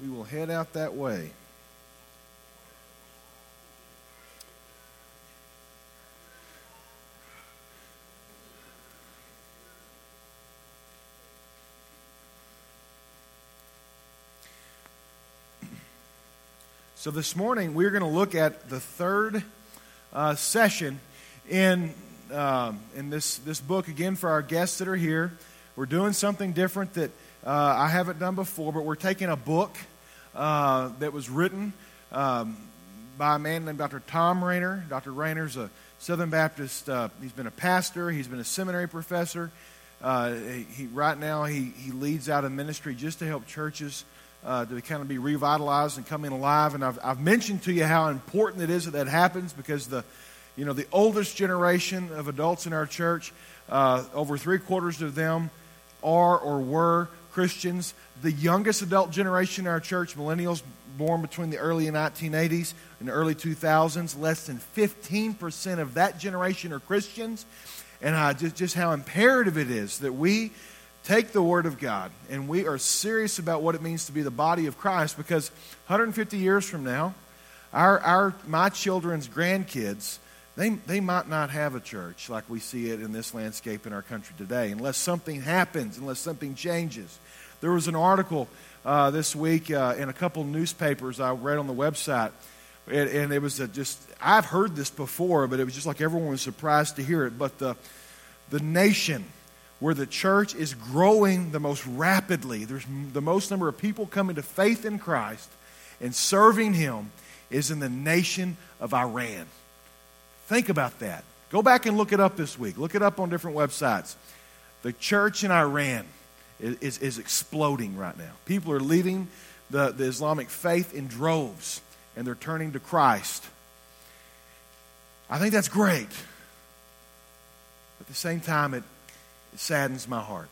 we will head out that way. So, this morning we're going to look at the third uh, session in, um, in this, this book. Again, for our guests that are here, we're doing something different that uh, I haven't done before, but we're taking a book uh, that was written um, by a man named Dr. Thom Rainer. Dr. Rainer's a Southern Baptist, uh, he's been a pastor, he's been a seminary professor. Uh, he, right now, he, he leads out a ministry just to help churches uh, to kind of be revitalized and coming alive. And I've, I've mentioned to you how important it is that that happens because the, you know, the oldest generation of adults in our church, uh, over three quarters of them are or were Christians. The youngest adult generation in our church, millennials born between the early 1980s and early 2000s, less than 15% of that generation are Christians. And uh, just, just how imperative it is that we take the Word of God and we are serious about what it means to be the body of Christ because 150 years from now, our, our, my children's grandkids, they, they might not have a church like we see it in this landscape in our country today unless something happens, unless something changes. There was an article uh, this week uh, in a couple newspapers I read on the website. And, and it was just, I've heard this before, but it was just like everyone was surprised to hear it. But the, the nation where the church is growing the most rapidly, there's the most number of people coming to faith in Christ and serving Him is in the nation of Iran. Think about that. Go back and look it up this week. Look it up on different websites. The church in Iran is, is, exploding right now. People are leaving the, the Islamic faith in droves and they're turning to Christ. I think that's great. At the same time, it it saddens my heart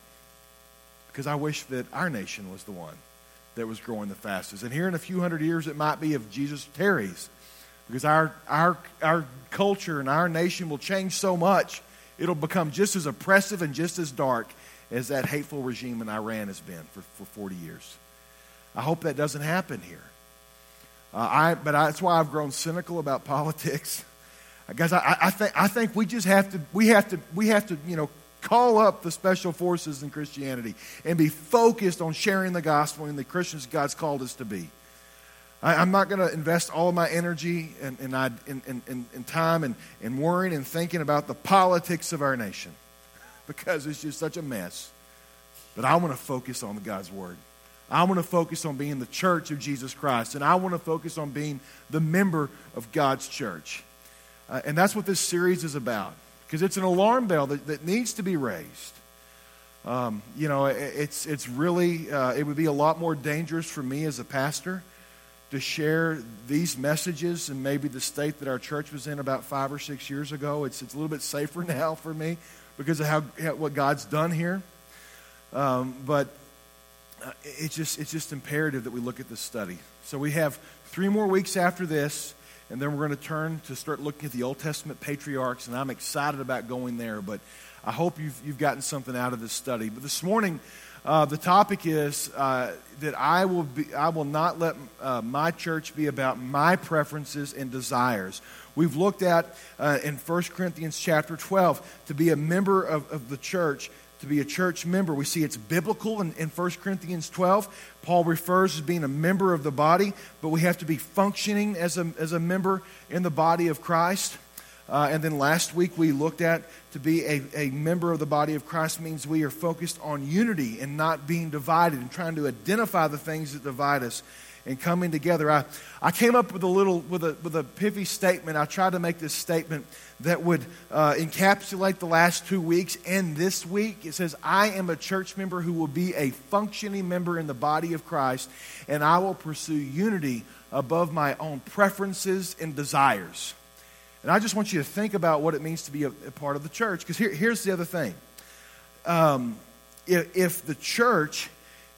because I wish that our nation was the one that was growing the fastest. And here in a few hundred years, it might be if Jesus tarries because our, our, our culture and our nation will change so much, it'll become just as oppressive and just as dark as that hateful regime in Iran has been for, for 40 years. I hope that doesn't happen here. Uh, I, but I, that's why I've grown cynical about politics. Guys, I, I, think, I think we just have to, we have to, we have to, you know, call up the special forces in Christianity and be focused on sharing the gospel and the Christians God's called us to be. I, am not going to invest all of my energy and, and, I, and, and, and time and, and worrying and thinking about the politics of our nation because it's just such a mess. But I want to focus on God's Word. I want to focus on being the church of Jesus Christ, and I want to focus on being the member of God's church. Uh, and that's what this series is about because it's an alarm bell that, that needs to be raised. Um, you know, it, it's, it's really, uh, it would be a lot more dangerous for me as a pastor to share these messages and maybe the state that our church was in about five or six years ago. It's, it's a little bit safer now for me because of how, what God's done here. Um, but uh, it's just, it's just imperative that we look at this study. So we have three more weeks after this and then we're going to turn to start looking at the Old Testament patriarchs, and I'm excited about going there. But I hope you've, you've gotten something out of this study. But this morning, uh, the topic is uh, that I will, be, I will not let uh, my church be about my preferences and desires. We've looked at uh, in 1 Corinthians chapter 12 to be a member of, of the church to be a church member. We see it's biblical in, in 1 Corinthians 12. Paul refers as being a member of the body, but we have to be functioning as a, as a member in the body of Christ. Uh, and then last week we looked at to be a, a member of the body of Christ means we are focused on unity and not being divided and trying to identify the things that divide us and coming together. I, I came up with a little, with a, with a pithy statement. I tried to make this statement that would uh, encapsulate the last two weeks and this week. It says, I am a church member who will be a functioning member in the body of Christ, and I will pursue unity above my own preferences and desires. And I just want you to think about what it means to be a, a part of the church. Because here, here's the other thing. Um, if, if, the church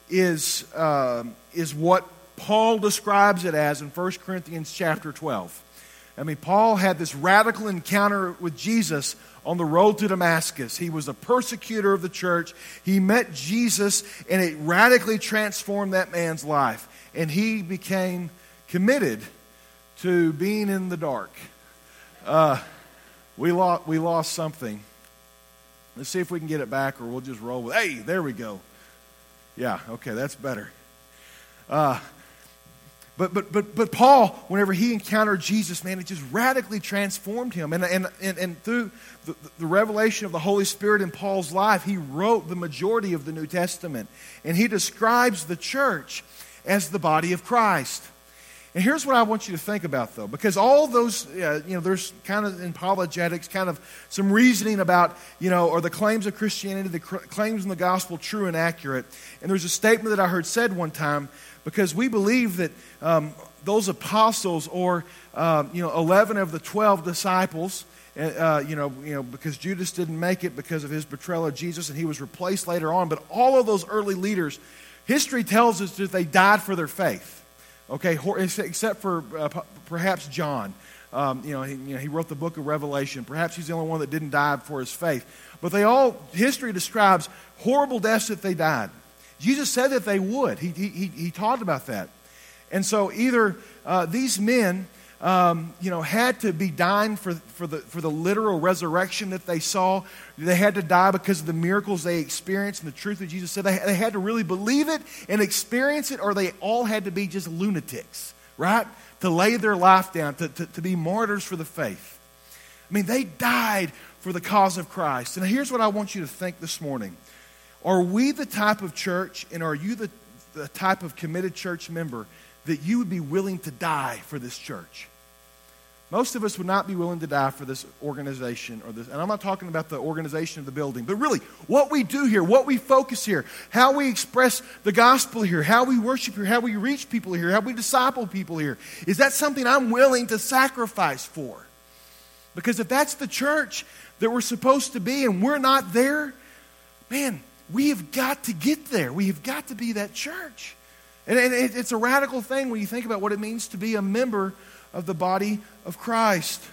is, uh, is what Paul describes it as in 1 Corinthians chapter 12. I mean, Paul had this radical encounter with Jesus on the road to Damascus. He was a persecutor of the church. He met Jesus, and it radically transformed that man's life. and he became committed to being in the dark. Uh, we, lost, we lost something. Let's see if we can get it back, or we'll just roll with. Hey, there we go. Yeah, okay, that's better. Uh, but, but, but, but Paul, whenever he encountered Jesus, man, it just radically transformed him. And, and, and, and through the, the revelation of the Holy Spirit in Paul's life, he wrote the majority of the New Testament. And he describes the church as the body of Christ. And here's what I want you to think about, though, because all those, uh, you know, there's kind of in apologetics, kind of some reasoning about, you know, are the claims of Christianity, the cr- claims in the gospel true and accurate? And there's a statement that I heard said one time because we believe that um, those apostles, or, uh, you know, 11 of the 12 disciples, uh, uh, you know, you know, because Judas didn't make it because of his betrayal of Jesus and he was replaced later on, but all of those early leaders, history tells us that they died for their faith. Okay, except for uh, perhaps John. Um, you, know, he, you know, he wrote the book of Revelation. Perhaps he's the only one that didn't die for his faith. But they all, history describes horrible deaths that they died. Jesus said that they would. He, he, he taught about that. And so either uh, these men um, you know, had to be dying for, for, the, for the literal resurrection that they saw. They had to die because of the miracles they experienced and the truth that Jesus said. They, they had to really believe it and experience it, or they all had to be just lunatics, right? To lay their life down, to, to, to be martyrs for the faith. I mean, they died for the cause of Christ. And here's what I want you to think this morning Are we the type of church, and are you the, the type of committed church member that you would be willing to die for this church. Most of us would not be willing to die for this organization or this. And I'm not talking about the organization of the building, but really what we do here, what we focus here, how we express the gospel here, how we worship here, how we reach people here, how we disciple people here. Is that something I'm willing to sacrifice for? Because if that's the church that we're supposed to be and we're not there, man, we have got to get there. We have got to be that church. And, it's a radical thing when you think about what it means to be a member of the body of Christ.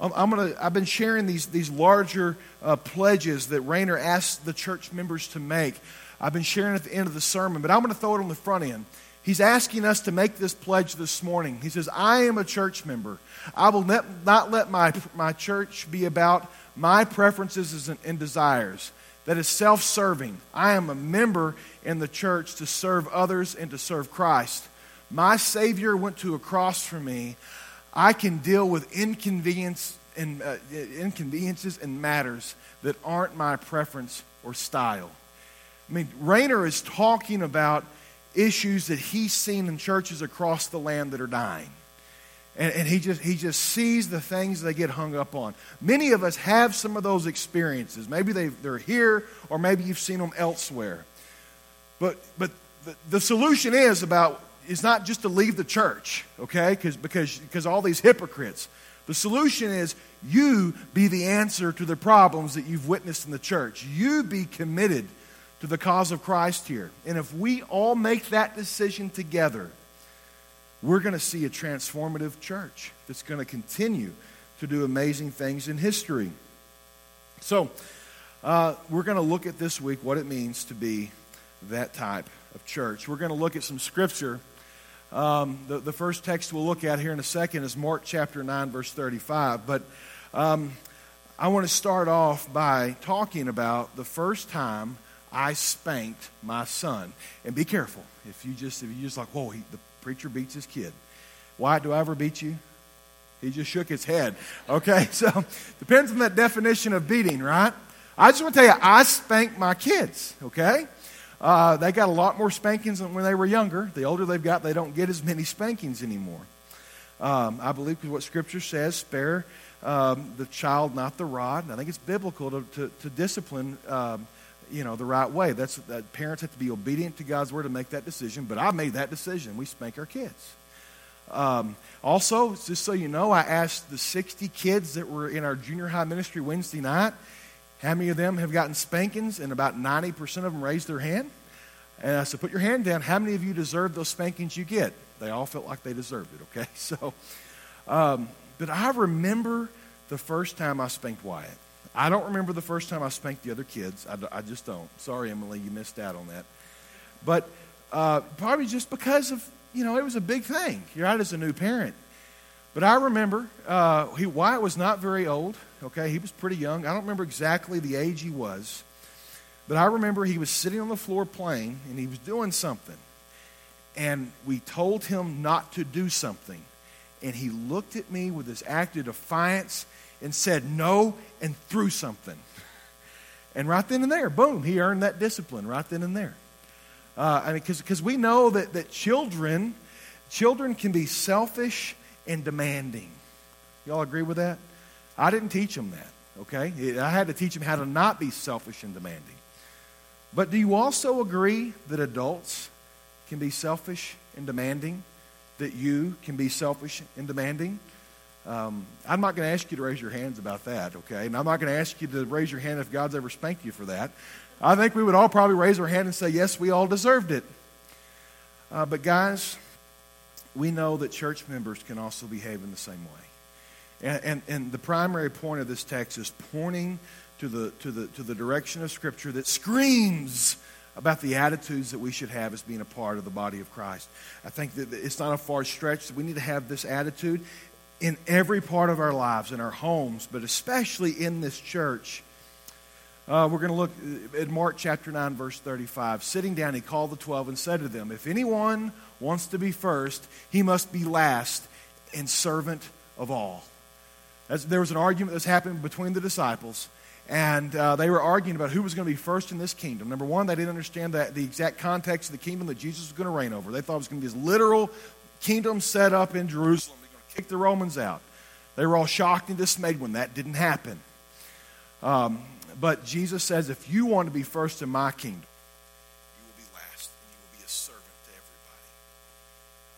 I'm gonna, I've been sharing these, these larger uh, pledges that Rainer asked the church members to make. I've been sharing at the end of the sermon, but I'm going to throw it on the front end. He's asking us to make this pledge this morning. He says, I am a church member. I will not let my, my church be about my preferences and desires that is self serving. I am a member in the church to serve others and to serve Christ. My Savior went to a cross for me. I can deal with inconvenience and, uh, inconveniences and matters that aren't my preference or style. I mean, Rainer is talking about issues that he's seen in churches across the land that are dying. And, and, he, just, he just sees the things they get hung up on. Many of us have some of those experiences. Maybe they, they're here, or maybe you've seen them elsewhere. But, but the, the solution is about is not just to leave the church, okay? Because because because all these hypocrites. The solution is you be the answer to the problems that you've witnessed in the church. You be committed to the cause of Christ here. And if we all make that decision together, we're going to see a transformative church that's going to continue to do amazing things in history. So, uh, we're going to look at this week what it means to be that type of church. We're going to look at some scripture. Um, the, the first text we'll look at here in a second is Mark chapter 9, verse 35. But um, I want to start off by talking about the first time I spanked my son. And be careful. If you just, if you just like, whoa, he, the preacher beats his kid. Why do I ever beat you? He just shook his head. Okay, so depends on that definition of beating, right? I just want to tell you, I spank my kids, okay? Uh, they got a lot more spankings than when they were younger. The older they've got, they don't get as many spankings anymore. Um, I believe what Scripture says, spare um, the child, not the rod. And I think it's biblical to, to, to discipline um, you know, the right way. That's that parents have to be obedient to God's word to make that decision. But I made that decision. We spank our kids. Um, also, just so you know, I asked the 60 kids that were in our junior high ministry Wednesday night, how many of them have gotten spankings, and about 90% of them raised their hand. And I said, put your hand down. How many of you deserve those spankings you get? They all felt like they deserved it, okay? So, um, but I remember the first time I spanked Wyatt. I don't remember the first time I spanked the other kids. I, I just don't. Sorry, Emily, you missed out on that. But uh, probably just because of, you know, it was a big thing. You're out as a new parent. But I remember uh, he, Wyatt was not very old, okay? He was pretty young. I don't remember exactly the age he was. But I remember he was sitting on the floor playing and he was doing something. And we told him not to do something. And he looked at me with this act of defiance and said no and threw something. And right then and there, boom, he earned that discipline right then and there. Uh, I mean, because we know that, that children, children can be selfish and demanding. Y'all agree with that? I didn't teach them that, okay? I had to teach them how to not be selfish and demanding. But do you also agree that adults can be selfish and demanding? That you can be selfish and demanding? Um, I'm not going to ask you to raise your hands about that, okay? And I'm not going to ask you to raise your hand if God's ever spanked you for that. I think we would all probably raise our hand and say, yes, we all deserved it. Uh, but, guys, we know that church members can also behave in the same way. And, and, and the primary point of this text is pointing to the, to the, to the direction of Scripture that screams about the attitudes that we should have as being a part of the body of Christ. I think that it's not a far stretch that we need to have this attitude in every part of our lives, in our homes, but especially in this church. Uh, we're going to look at Mark chapter 9, verse 35. Sitting down, he called the twelve and said to them, If anyone wants to be first, he must be last and servant of all. There was an argument that was happening between the disciples and uh, they were arguing about who was going to be first in this kingdom. Number one, they didn't understand that, the exact context of the kingdom that Jesus was going to reign over. They thought it was going to be this literal kingdom set up in Jerusalem. Kick the Romans out. They were all shocked and dismayed when that didn't happen. Um, but Jesus says, if you want to be first in my kingdom, you will be last and you will be a servant to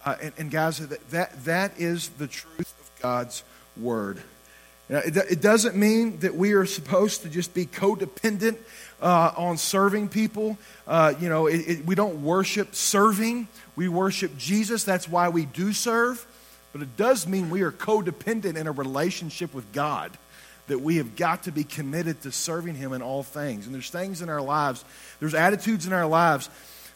everybody. Uh, and, and, guys, that, that, that is the truth of God's word. It doesn't mean that we are supposed to just be codependent uh, on serving people. Uh, you know, it, it, we don't worship serving, we worship Jesus. That's why we do serve. But it does mean we are codependent in a relationship with God, that we have got to be committed to serving Him in all things. And there's things in our lives, there's attitudes in our lives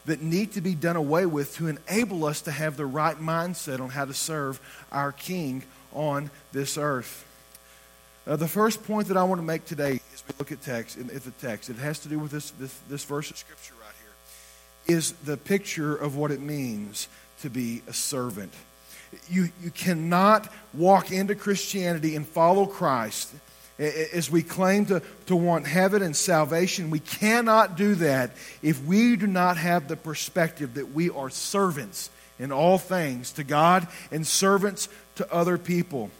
that need to be done away with to enable us to have the right mindset on how to serve our King on this earth. Uh, the first point that I want to make today as we look at text, at the text, it has to do with this, this, this verse of Scripture right here, is the picture of what it means to be a servant. You, you cannot walk into Christianity and follow Christ as we claim to, to want heaven and salvation. We cannot do that if we do not have the perspective that we are servants in all things to God and servants to other people.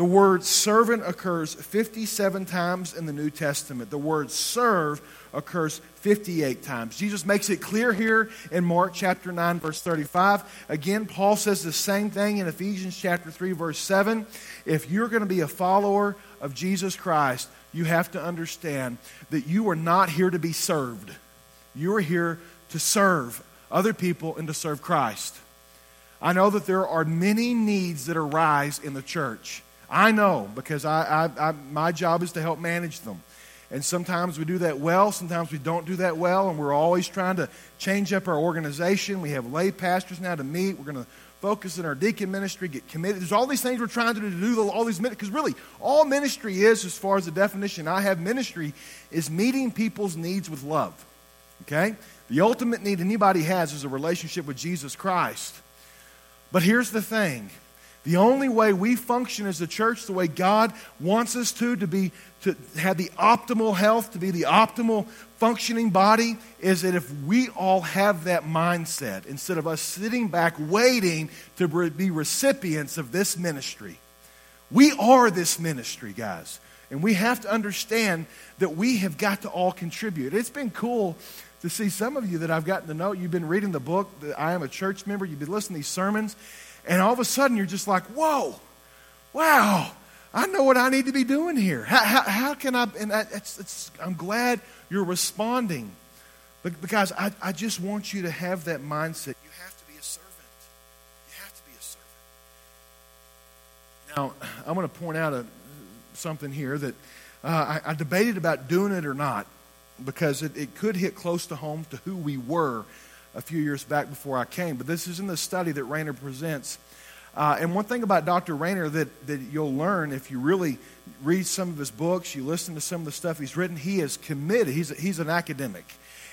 The word servant occurs 57 times in the New Testament. The word serve occurs 58 times. Jesus makes it clear here in Mark chapter 9, verse 35. Again, Paul says the same thing in Ephesians chapter 3, verse 7. If you're going to be a follower of Jesus Christ, you have to understand that you are not here to be served. You are here to serve other people and to serve Christ. I know that there are many needs that arise in the church. I know because I, I, I, my job is to help manage them. And sometimes we do that well, sometimes we don't do that well, and we're always trying to change up our organization. We have lay pastors now to meet. We're going to focus in our deacon ministry, get committed. There's all these things we're trying to do, to do all these because really, all ministry is, as far as the definition I have, ministry is meeting people's needs with love. Okay? The ultimate need anybody has is a relationship with Jesus Christ. But here's the thing the only way we function as a church, the way God wants us to, to be to have the optimal health, to be the optimal functioning body, is that if we all have that mindset, instead of us sitting back waiting to be recipients of this ministry. We are this ministry, guys. And we have to understand that we have got to all contribute. It's been cool to see some of you that I've gotten to know. You've been reading the book, I am a church member, you've been listening to these sermons, and all of a sudden, you're just like, whoa, wow, I know what I need to be doing here. How, how, how can I? And I, it's, it's, I'm glad you're responding. But because I, I just want you to have that mindset. You have to be a servant. You have to be a servant. Now, I'm going to point out a, something here that uh, I, I, debated about doing it or not because it, it could hit close to home to who we were a few years back before I came. But this is in the study that Rainer presents. Uh, and one thing about Dr. Rainer that, that you'll learn if you really read some of his books, you listen to some of the stuff he's written, he is committed. He's, a, he's an academic,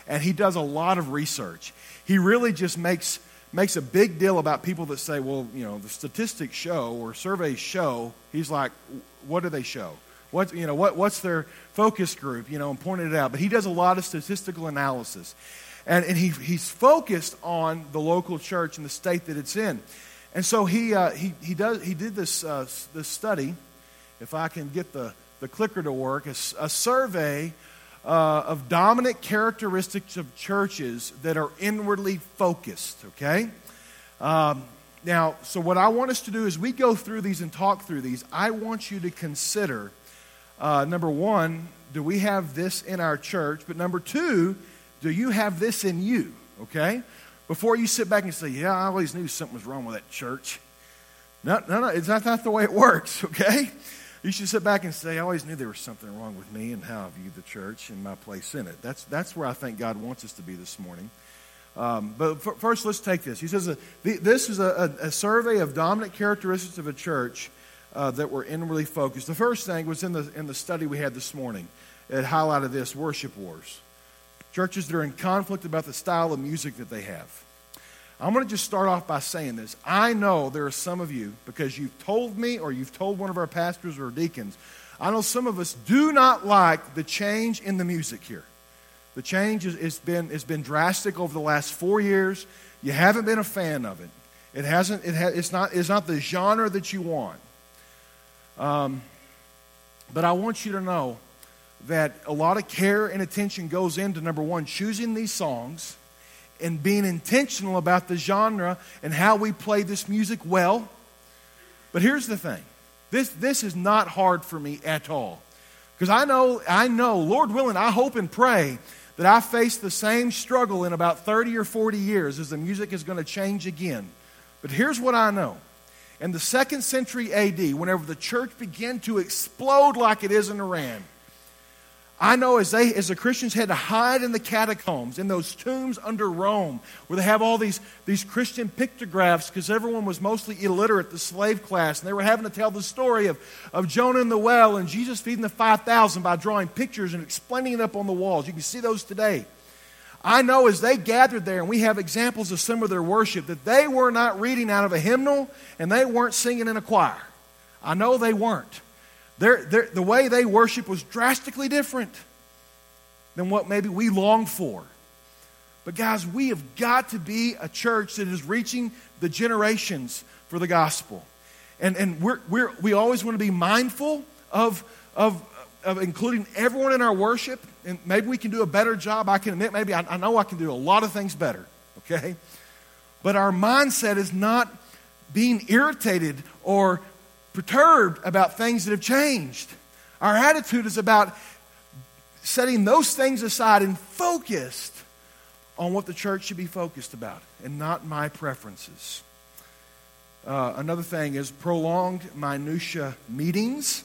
and he does a lot of research. He really just makes, makes a big deal about people that say, well, you know, the statistics show or surveys show. He's like, what do they show? What, you know, what, what's their focus group, you know, and pointed it out. But he does a lot of statistical analysis. And, and he, he's focused on the local church and the state that it's in. And so he, uh, he, he, does, he did this, uh, this study, if I can get the, the clicker to work, a, a survey uh, of dominant characteristics of churches that are inwardly focused, okay? Um, now, so what I want us to do is we go through these and talk through these. I want you to consider uh, number one, do we have this in our church? But number two, do you have this in you? Okay? Before you sit back and say, Yeah, I always knew something was wrong with that church. No, no, no, it's not, not the way it works, okay? You should sit back and say, I always knew there was something wrong with me and how I view the church and my place in it. That's, that's where I think God wants us to be this morning. Um, but f- first, let's take this. He says, uh, This is a, a, a survey of dominant characteristics of a church uh, that were inwardly focused. The first thing was in the, in the study we had this morning. It highlighted this worship wars. Churches that are in conflict about the style of music that they have. I'm going to just start off by saying this. I know there are some of you, because you've told me or you've told one of our pastors or deacons, I know some of us do not like the change in the music here. The change has, been, has been drastic over the last four years. You haven't been a fan of it. It hasn't, it ha, it's, not, it's not the genre that you want. Um, but I want you to know that a lot of care and attention goes into number one, choosing these songs and being intentional about the genre and how we play this music well. But here's the thing this, this is not hard for me at all. Because I know, I know, Lord willing, I hope and pray that I face the same struggle in about 30 or 40 years as the music is going to change again. But here's what I know in the second century AD, whenever the church began to explode like it is in Iran, I know as they, as the Christians had to hide in the catacombs, in those tombs under Rome, where they have all these, these Christian pictographs, because everyone was mostly illiterate, the slave class, and they were having to tell the story of, of Jonah in the well and Jesus feeding the 5,000 by drawing pictures and explaining it up on the walls. You can see those today. I know as they gathered there, and we have examples of some of their worship, that they were not reading out of a hymnal and they weren't singing in a choir. I know they weren't. They're, they're, the way they worship was drastically different than what maybe we long for. But, guys, we have got to be a church that is reaching the generations for the gospel. And, and we're, we're, we always want to be mindful of, of, of including everyone in our worship and maybe we can do a better job. I can admit, maybe I, I know I can do a lot of things better, okay? But our mindset is not being irritated or perturbed about things that have changed. Our attitude is about setting those things aside and focused on what the church should be focused about and not my preferences. Uh, another thing is prolonged minutia meetings.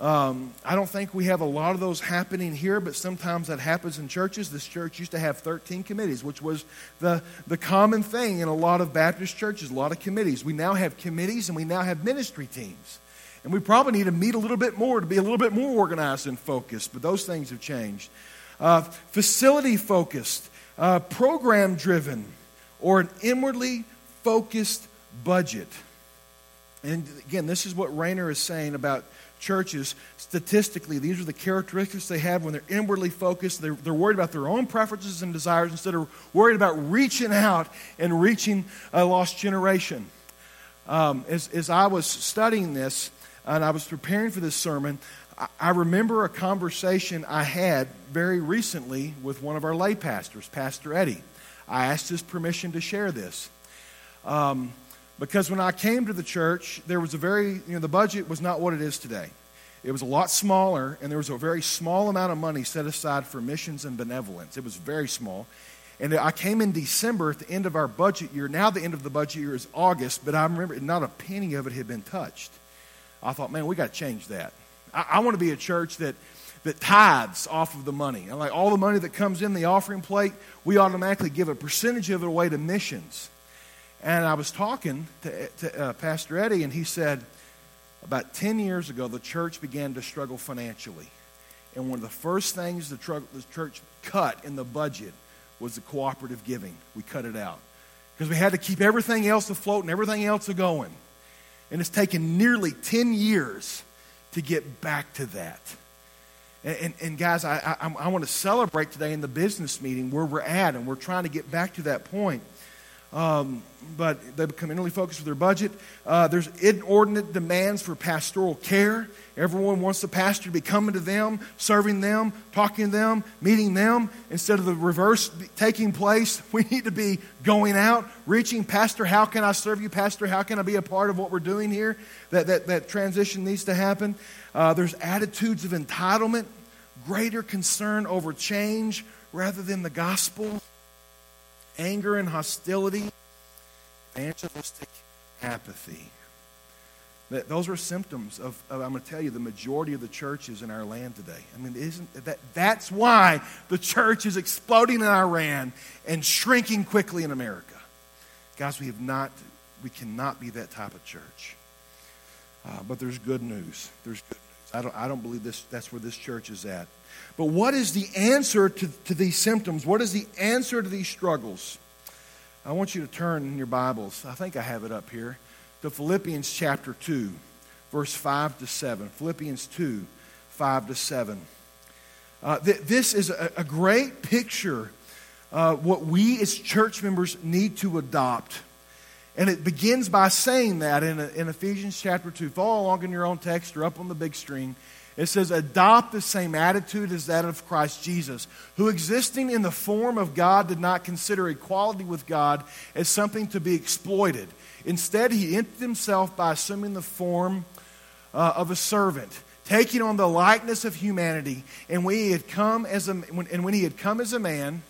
Um, I don't think we have a lot of those happening here, but sometimes that happens in churches. This church used to have 13 committees, which was the, the common thing in a lot of Baptist churches, a lot of committees. We now have committees and we now have ministry teams. And we probably need to meet a little bit more to be a little bit more organized and focused, but those things have changed. Uh, facility focused, uh, program driven, or an inwardly focused budget. And again, this is what Rainer is saying about churches, statistically, these are the characteristics they have when they're inwardly focused. They're, they're worried about their own preferences and desires instead of worried about reaching out and reaching a lost generation. Um, as, as I was studying this and I was preparing for this sermon, I, remember a conversation I had very recently with one of our lay pastors, Pastor Eddie. I asked his permission to share this. Um, because when I came to the church, there was a very, you know, the budget was not what it is today. It was a lot smaller, and there was a very small amount of money set aside for missions and benevolence. It was very small. And I came in December at the end of our budget year. Now, the end of the budget year is August, but I remember not a penny of it had been touched. I thought, man, we got to change that. I, I want to be a church that, that tithes off of the money. And like all the money that comes in the offering plate, we automatically give a percentage of it away to missions. And I was talking to, to uh, Pastor Eddie, and he said, about 10 years ago, the church began to struggle financially. And one of the first things the, tr- the church cut in the budget was the cooperative giving. We cut it out because we had to keep everything else afloat and everything else going. And it's taken nearly 10 years to get back to that. And, and, and guys, I, I, I want to celebrate today in the business meeting where we're at, and we're trying to get back to that point. Um, but they become inwardly focused with their budget. Uh, there's inordinate demands for pastoral care. Everyone wants the pastor to be coming to them, serving them, talking to them, meeting them. Instead of the reverse taking place, we need to be going out, reaching, Pastor, how can I serve you? Pastor, how can I be a part of what we're doing here? That, that, that transition needs to happen. Uh, there's attitudes of entitlement, greater concern over change rather than the gospel anger and hostility, evangelistic apathy. That, those are symptoms of, of, I'm going to tell you, the majority of the churches in our land today. I mean, isn't that, that's why the church is exploding in Iran and shrinking quickly in America. Guys, we have not, we cannot be that type of church. Uh, but there's good news. There's good. I don't, I don't believe this, that's where this church is at. But what is the answer to, to these symptoms? What is the answer to these struggles? I want you to turn in your Bibles. I think I have it up here. To Philippians chapter 2, verse 5 to 7. Philippians 2, 5 to 7. Uh, th- this is a, a great picture uh, what we as church members need to adopt. And it begins by saying that in, in Ephesians chapter 2. Follow along in your own text or up on the big screen. It says, adopt the same attitude as that of Christ Jesus, who existing in the form of God did not consider equality with God as something to be exploited. Instead, he emptied himself by assuming the form uh, of a servant, taking on the likeness of humanity. And when he had come as a, and when he had come as a man,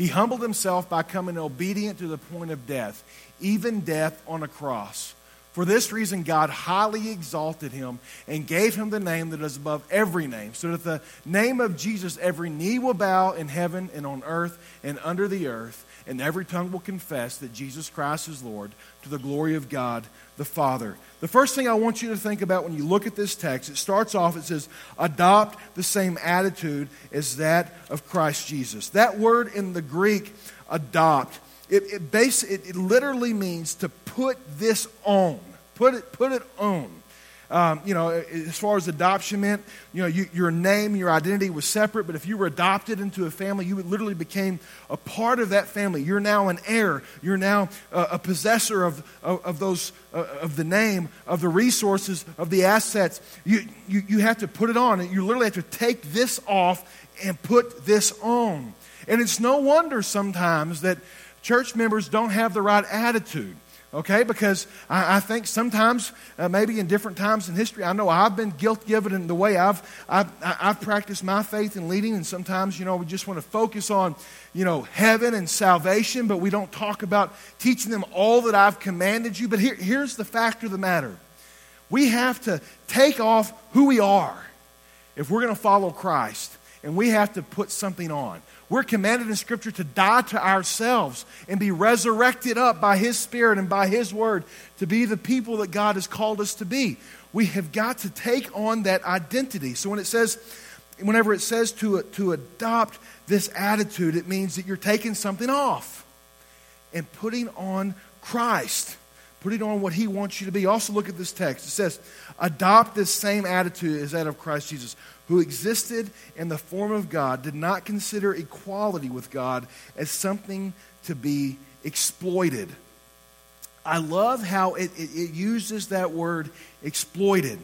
he humbled himself by coming obedient to the point of death, even death on a cross. For this reason, God highly exalted him and gave him the name that is above every name, so that the name of Jesus every knee will bow in heaven and on earth and under the earth, and every tongue will confess that Jesus Christ is Lord to the glory of God the Father. The first thing I want you to think about when you look at this text, it starts off, it says, adopt the same attitude as that of Christ Jesus. That word in the Greek, adopt, it, it, base, it, it literally means to put this on. Put it, put it on. Um, you know, as far as adoption meant, you know, you, your name, your identity was separate, but if you were adopted into a family, you literally became a part of that family. You're now an heir. You're now a, possessor of, of, of those, uh, of the name, of the resources, of the assets. You, you, you have to put it on. You literally have to take this off and put this on. And it's no wonder sometimes that church members don't have the right attitude. Okay, because I, I think sometimes, uh, maybe in different times in history, I know I've been guilt given in the way I've, I've, I've practiced my faith in leading, and sometimes, you know, we just want to focus on, you know, heaven and salvation, but we don't talk about teaching them all that I've commanded you. But here, here's the fact of the matter we have to take off who we are if we're going to follow Christ, and we have to put something on. We're commanded in Scripture to die to ourselves and be resurrected up by His Spirit and by His Word to be the people that God has called us to be. We have got to take on that identity. So when it says, whenever it says to, to adopt this attitude, it means that you're taking something off and putting on Christ. Putting on what he wants you to be. Also, look at this text. It says, adopt this same attitude as that of Christ Jesus, who existed in the form of God, did not consider equality with God as something to be exploited. I love how it, it, it uses that word exploited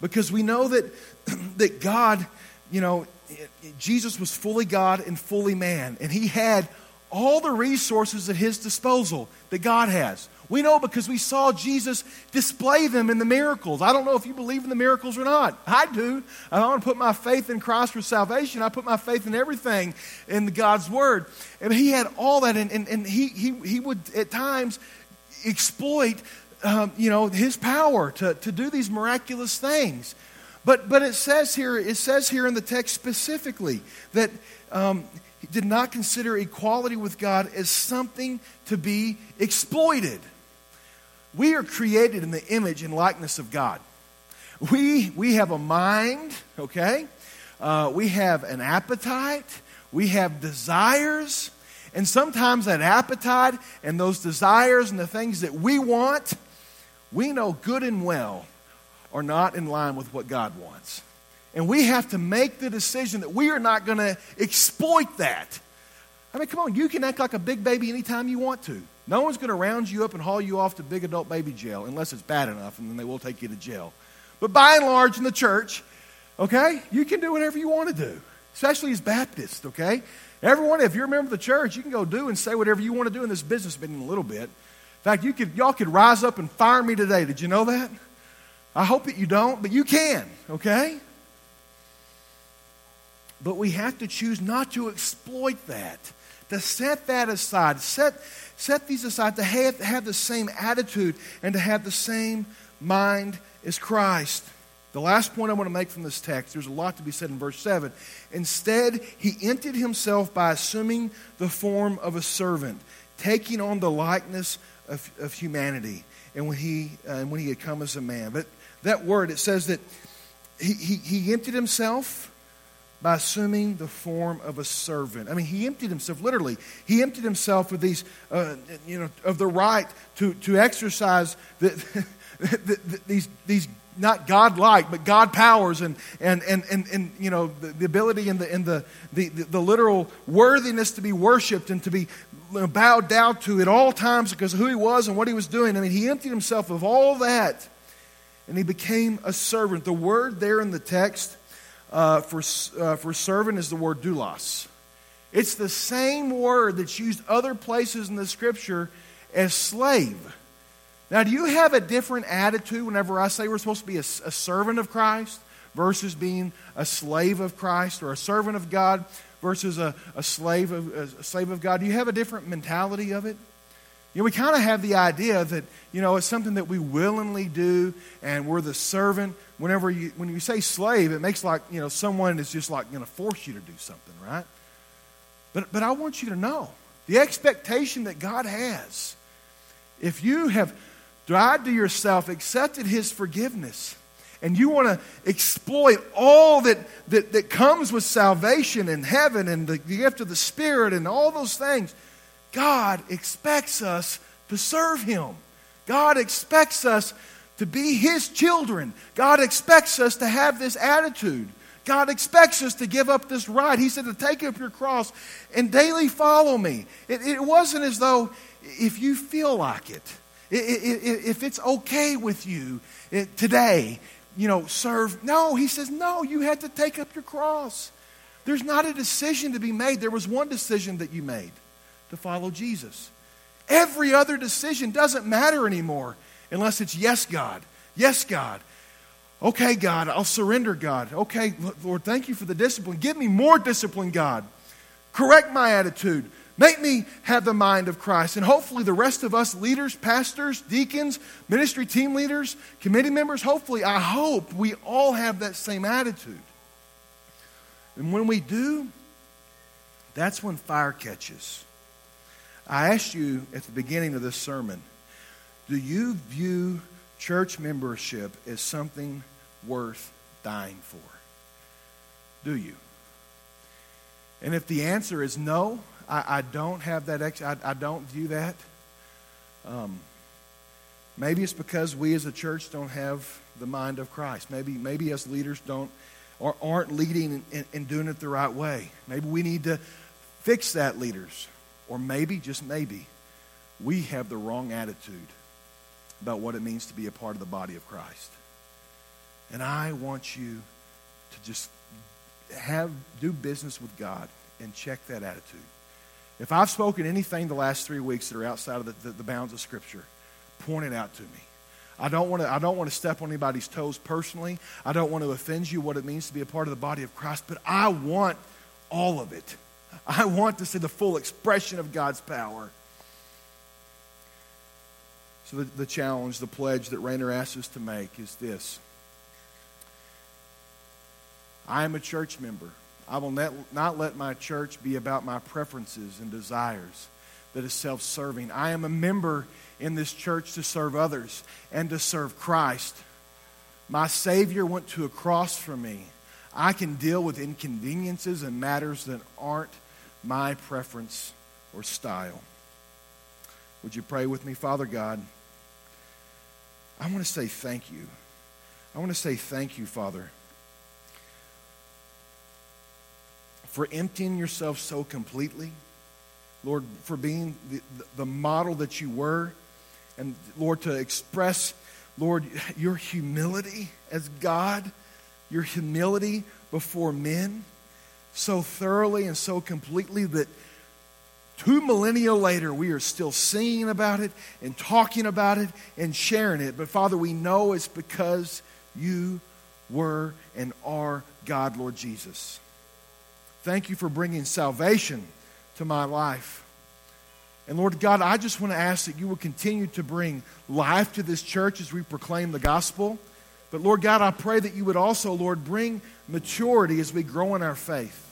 because we know that, that God, you know, Jesus was fully God and fully man, and he had all the resources at his disposal that God has. We know because we saw Jesus display them in the miracles. I don't know if you believe in the miracles or not. I do. I want to put my faith in Christ for salvation. I put my faith in everything in God's Word. And he had all that, and, and, and he, he, he would at times exploit um, you know, his power to, to do these miraculous things. But, but it says here, it says here in the text specifically that um, he did not consider equality with God as something to be exploited. We are created in the image and likeness of God. We, we have a mind, okay? Uh, we have an appetite. We have desires. And sometimes that appetite and those desires and the things that we want, we know good and well are not in line with what God wants. And we have to make the decision that we are not going to exploit that. I mean, come on, you can act like a big baby anytime you want to. No one's going to round you up and haul you off to big adult baby jail unless it's bad enough, and then they will take you to jail. But by and large, in the church, okay, you can do whatever you want to do, especially as Baptists, okay? Everyone, if you're a member of the church, you can go do and say whatever you want to do in this business meeting a little bit. In fact, you could, y'all could rise up and fire me today. Did you know that? I hope that you don't, but you can, okay? But we have to choose not to exploit that, to set that aside, set, set these aside, to have, have the same attitude and to have the same mind as Christ. The last point I want to make from this text, there's a lot to be said in verse 7. Instead, he emptied himself by assuming the form of a servant, taking on the likeness of, of humanity, and when, he, uh, and when he had come as a man. But that word, it says that he, he, he emptied himself by assuming the form of a servant. I mean, he emptied himself, literally. He emptied himself of these, uh, you know, of the right to, to exercise the, the, the, these, these not God-like, but God powers and, and, and, and, and you know, the, the ability and, the, and the, the, the literal worthiness to be worshiped and to be bowed down to at all times because of who he was and what he was doing. I mean, he emptied himself of all that and he became a servant. The word there in the text uh, for, uh, for servant is the word doulos. It's the same word that's used other places in the scripture as slave. Now, do you have a different attitude whenever I say we're supposed to be a, a servant of Christ versus being a slave of Christ or a servant of God versus a, a, slave, of, a slave of God? Do you have a different mentality of it? You know, we kind of have the idea that, you know, it's something that we willingly do and we're the servant. Whenever you, when you say slave, it makes like, you know, someone is just like going to force you to do something, right? But, but I want you to know the expectation that God has. If you have died to yourself, accepted His forgiveness, and you want to exploit all that, that, that comes with salvation and heaven and the gift of the Spirit and all those things, God expects us to serve Him. God expects us to be His children. God expects us to have this attitude. God expects us to give up this right. He said to take up your cross and daily follow me. It, it wasn't as though if you feel like it, if it's okay with you eh, today, you know, serve. No, he says, no, you had to take up your cross. There's not a decision to be made. There was one decision that you made to follow Jesus. Every other decision doesn't matter anymore unless it's yes, God. Yes, God. Okay, God, I'll surrender, God. Okay, Lord, thank you for the discipline. Give me more discipline, God. Correct my attitude. Make me have the mind of Christ. And hopefully, the rest of us leaders, pastors, deacons, ministry team leaders, committee members, hopefully, I hope we all have that same attitude. And when we do, that's when fire catches. I asked you at the beginning of this sermon do you view church membership as something worth dying for? Do you? And if the answer is no, I, I don't have that, ex- I, I don't view that. Um, maybe it's because we as a church don't have the mind of Christ. Maybe, maybe as leaders don't or aren't leading and, and doing it the right way. Maybe we need to fix that, leaders. Or maybe, just maybe, we have the wrong attitude about what it means to be a part of the body of Christ. And I want you to just have do business with God and check that attitude. If I've spoken anything the last three weeks that are outside of the, the, the bounds of Scripture, point it out to me. I don't, want to, I don't want to step on anybody's toes personally. I don't want to offend you what it means to be a part of the body of Christ, but I want all of it. I want to see the full expression of God's power. So, the, the challenge, the pledge that Rainer asks us to make is this I am a church member. I will not, not let my church be about my preferences and desires that is self serving. I am a member in this church to serve others and to serve Christ. My Savior went to a cross for me. I can deal with inconveniences and matters that aren't my preference or style. Would you pray with me, Father God? I want to say thank you. I want to say thank you, Father, for emptying yourself so completely. Lord, for being the, the model that you were. And Lord, to express, Lord, your humility as God, your humility before men so thoroughly and so completely that two millennia later, we are still singing about it and talking about it and sharing it. But Father, we know it's because you were and are God, Lord Jesus. Thank you for bringing salvation to my life. And Lord God, I just want to ask that you will continue to bring life to this church as we proclaim the gospel. But Lord God, I pray that you would also, Lord, bring maturity as we grow in our faith.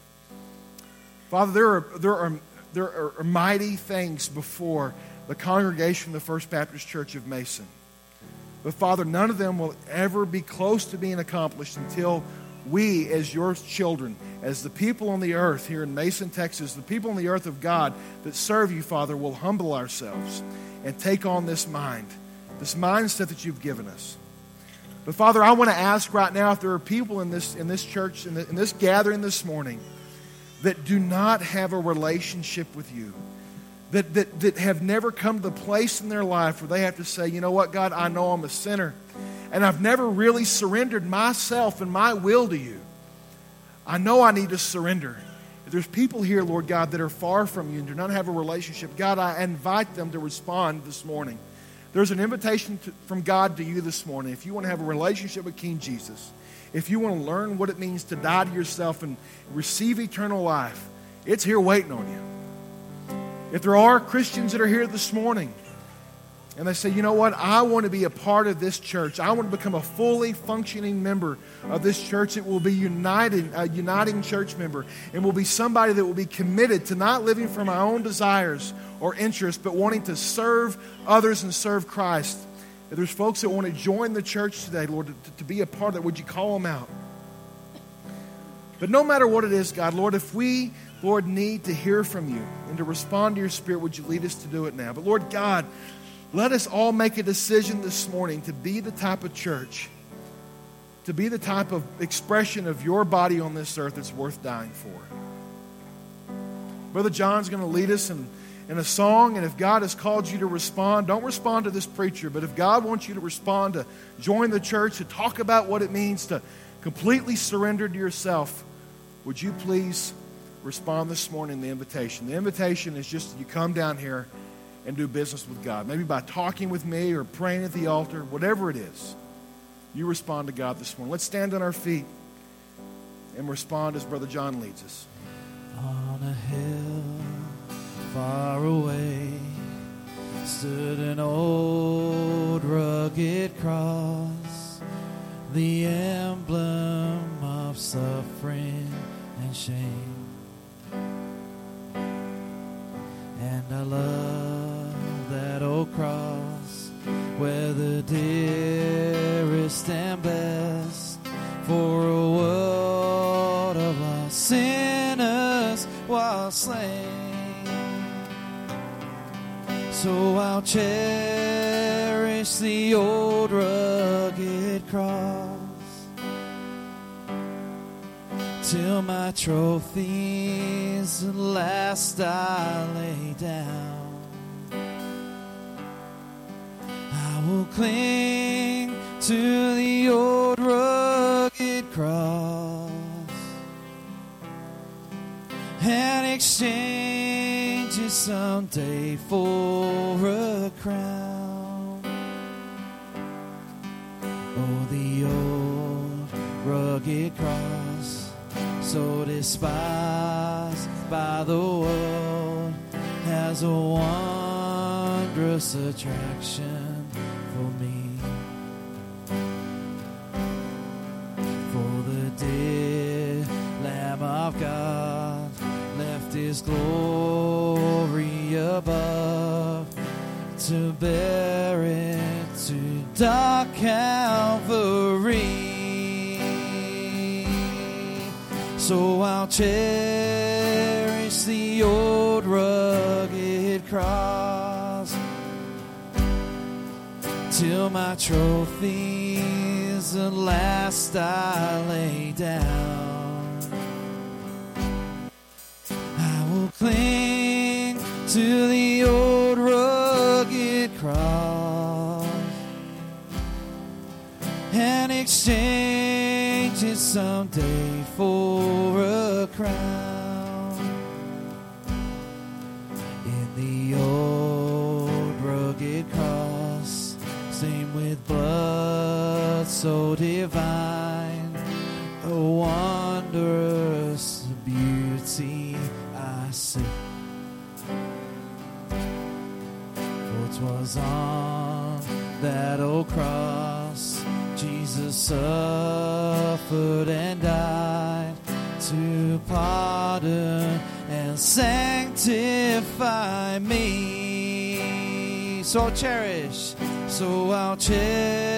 Father, there are, there are, there are mighty things before the congregation of the First Baptist Church of Mason. But Father, none of them will ever be close to being accomplished until we, as your children, as the people on the earth here in Mason, Texas, the people on the earth of God that serve you, Father, will humble ourselves and take on this mind, this mindset that you've given us. But Father, I want to ask right now if there are people in this, in this church, in, the, in this gathering this morning, that do not have a relationship with you, that, that, that have never come to the place in their life where they have to say, you know what, God, I know I'm a sinner, and I've never really surrendered myself and my will to you. I know I need to surrender. If there's people here, Lord God, that are far from you and do not have a relationship, God, I invite them to respond this morning. There's an invitation to, from God to you this morning. If you want to have a relationship with King Jesus, if you want to learn what it means to die to yourself and receive eternal life, it's here waiting on you. If there are Christians that are here this morning and they say, you know what, I want to be a part of this church. I want to become a fully functioning member of this church. It will be united, a uniting church member, and will be somebody that will be committed to not living for my own desires or interests, but wanting to serve others and serve Christ. If there's folks that want to join the church today, Lord, to, to be a part of it, would you call them out? But no matter what it is, God, Lord, if we, Lord, need to hear from you and to respond to your spirit, would you lead us to do it now? But Lord God, let us all make a decision this morning to be the type of church, to be the type of expression of your body on this earth that's worth dying for. Brother John's going to lead us in, in a song, and if God has called you to respond, don't respond to this preacher, but if God wants you to respond, to join the church, to talk about what it means to completely surrender to yourself, would you please respond this morning the invitation? The invitation is just you come down here and do business with God. Maybe by talking with me or praying at the altar, whatever it is. You respond to God this morning. Let's stand on our feet and respond as Brother John leads us. On a hill far away stood an old rugged cross, the emblem of suffering and shame. And I love old cross where the dearest and best for a world of lost sinners was slain. So I'll cherish the old rugged cross till my trophies at last I lay down. Cling to the old rugged cross and exchange it someday for a crown. Oh, the old rugged cross, so despised by the world, has a wondrous attraction dear Lamb of God left his glory above to bear it to dark Calvary. So I'll cherish the old rugged cross till my trophies at last I lay down. I will cling to the old rugged cross and exchange it someday for a crown so divine, a wondrous beauty I see. For 'twas on that old cross Jesus suffered and died to pardon and sanctify me. So I'll cherish, so I'll cherish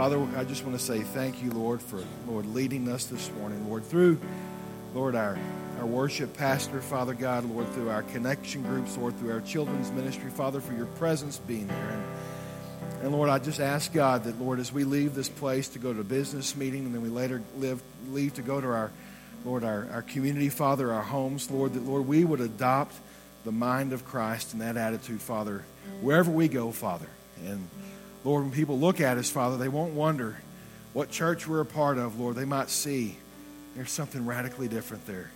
Father, I just want to say thank you, Lord, for Lord leading us this morning, Lord, through Lord our our worship pastor, Father God, Lord, through our connection groups, Lord, through our children's ministry, Father, for your presence being here. And, and Lord, I just ask God that, Lord, as we leave this place to go to a business meeting and then we later live, leave to go to our, Lord, our, our community, Father, our homes, Lord, that, Lord, we would adopt the mind of Christ and that attitude, Father, wherever we go, Father. And Lord, when people look at us, Father, they won't wonder what church we're a part of, Lord. They might see there's something radically different there.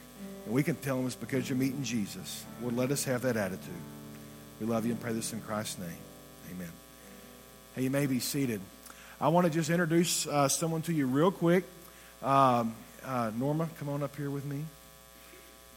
And we can tell them it's because you're meeting Jesus. Lord, let us have that attitude. We love you and pray this in Christ's name. Amen. Hey, you may be seated. I want to just introduce uh, someone to you real quick. Um, uh, Norma, come on up here with me.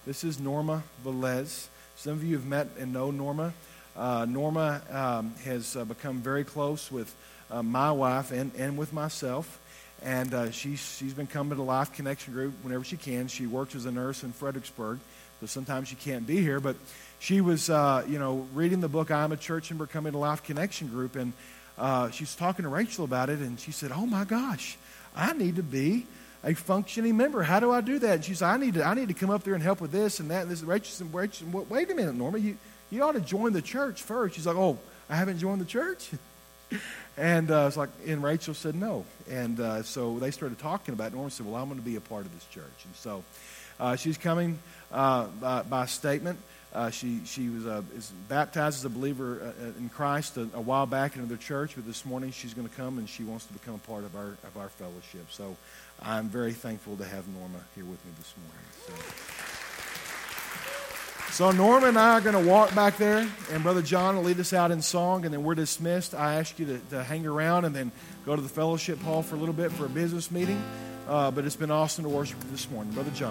This is Norma Velez. Some of you have met and know Norma. Uh, Norma um, has uh, become very close with uh, my wife and, and with myself. And uh, she's, she's been coming to Life Connection Group whenever she can. She works as a nurse in Fredericksburg, so sometimes she can't be here. But she was, uh, you know, reading the book I'm a Church and Becoming a Life Connection Group, and uh, she's talking to Rachel about it, and she said, "Oh my gosh, I need to be a functioning member. How do I do that?" And she said, "I need to, I need to come up there and help with this and that." And this Rachel said, Rachel, "Wait a minute, Norma, you, you ought to join the church first. She's like, "Oh, I haven't joined the church." And uh, it's like, and Rachel said no. And uh, so they started talking about it. Norma said, well, I'm going to be a part of this church. And so uh, she's coming uh, by, by statement. Uh, she she was uh, is baptized as a believer in Christ a, a while back into the church, but this morning she's going to come and she wants to become a part of our of our fellowship. So I'm very thankful to have Norma here with me this morning. So. So Norma and I are going to walk back there, and Brother John will lead us out in song, and then we're dismissed. I ask you to, to hang around and then go to the fellowship hall for a little bit for a business meeting. Uh, but it's been awesome to worship this morning. Brother John.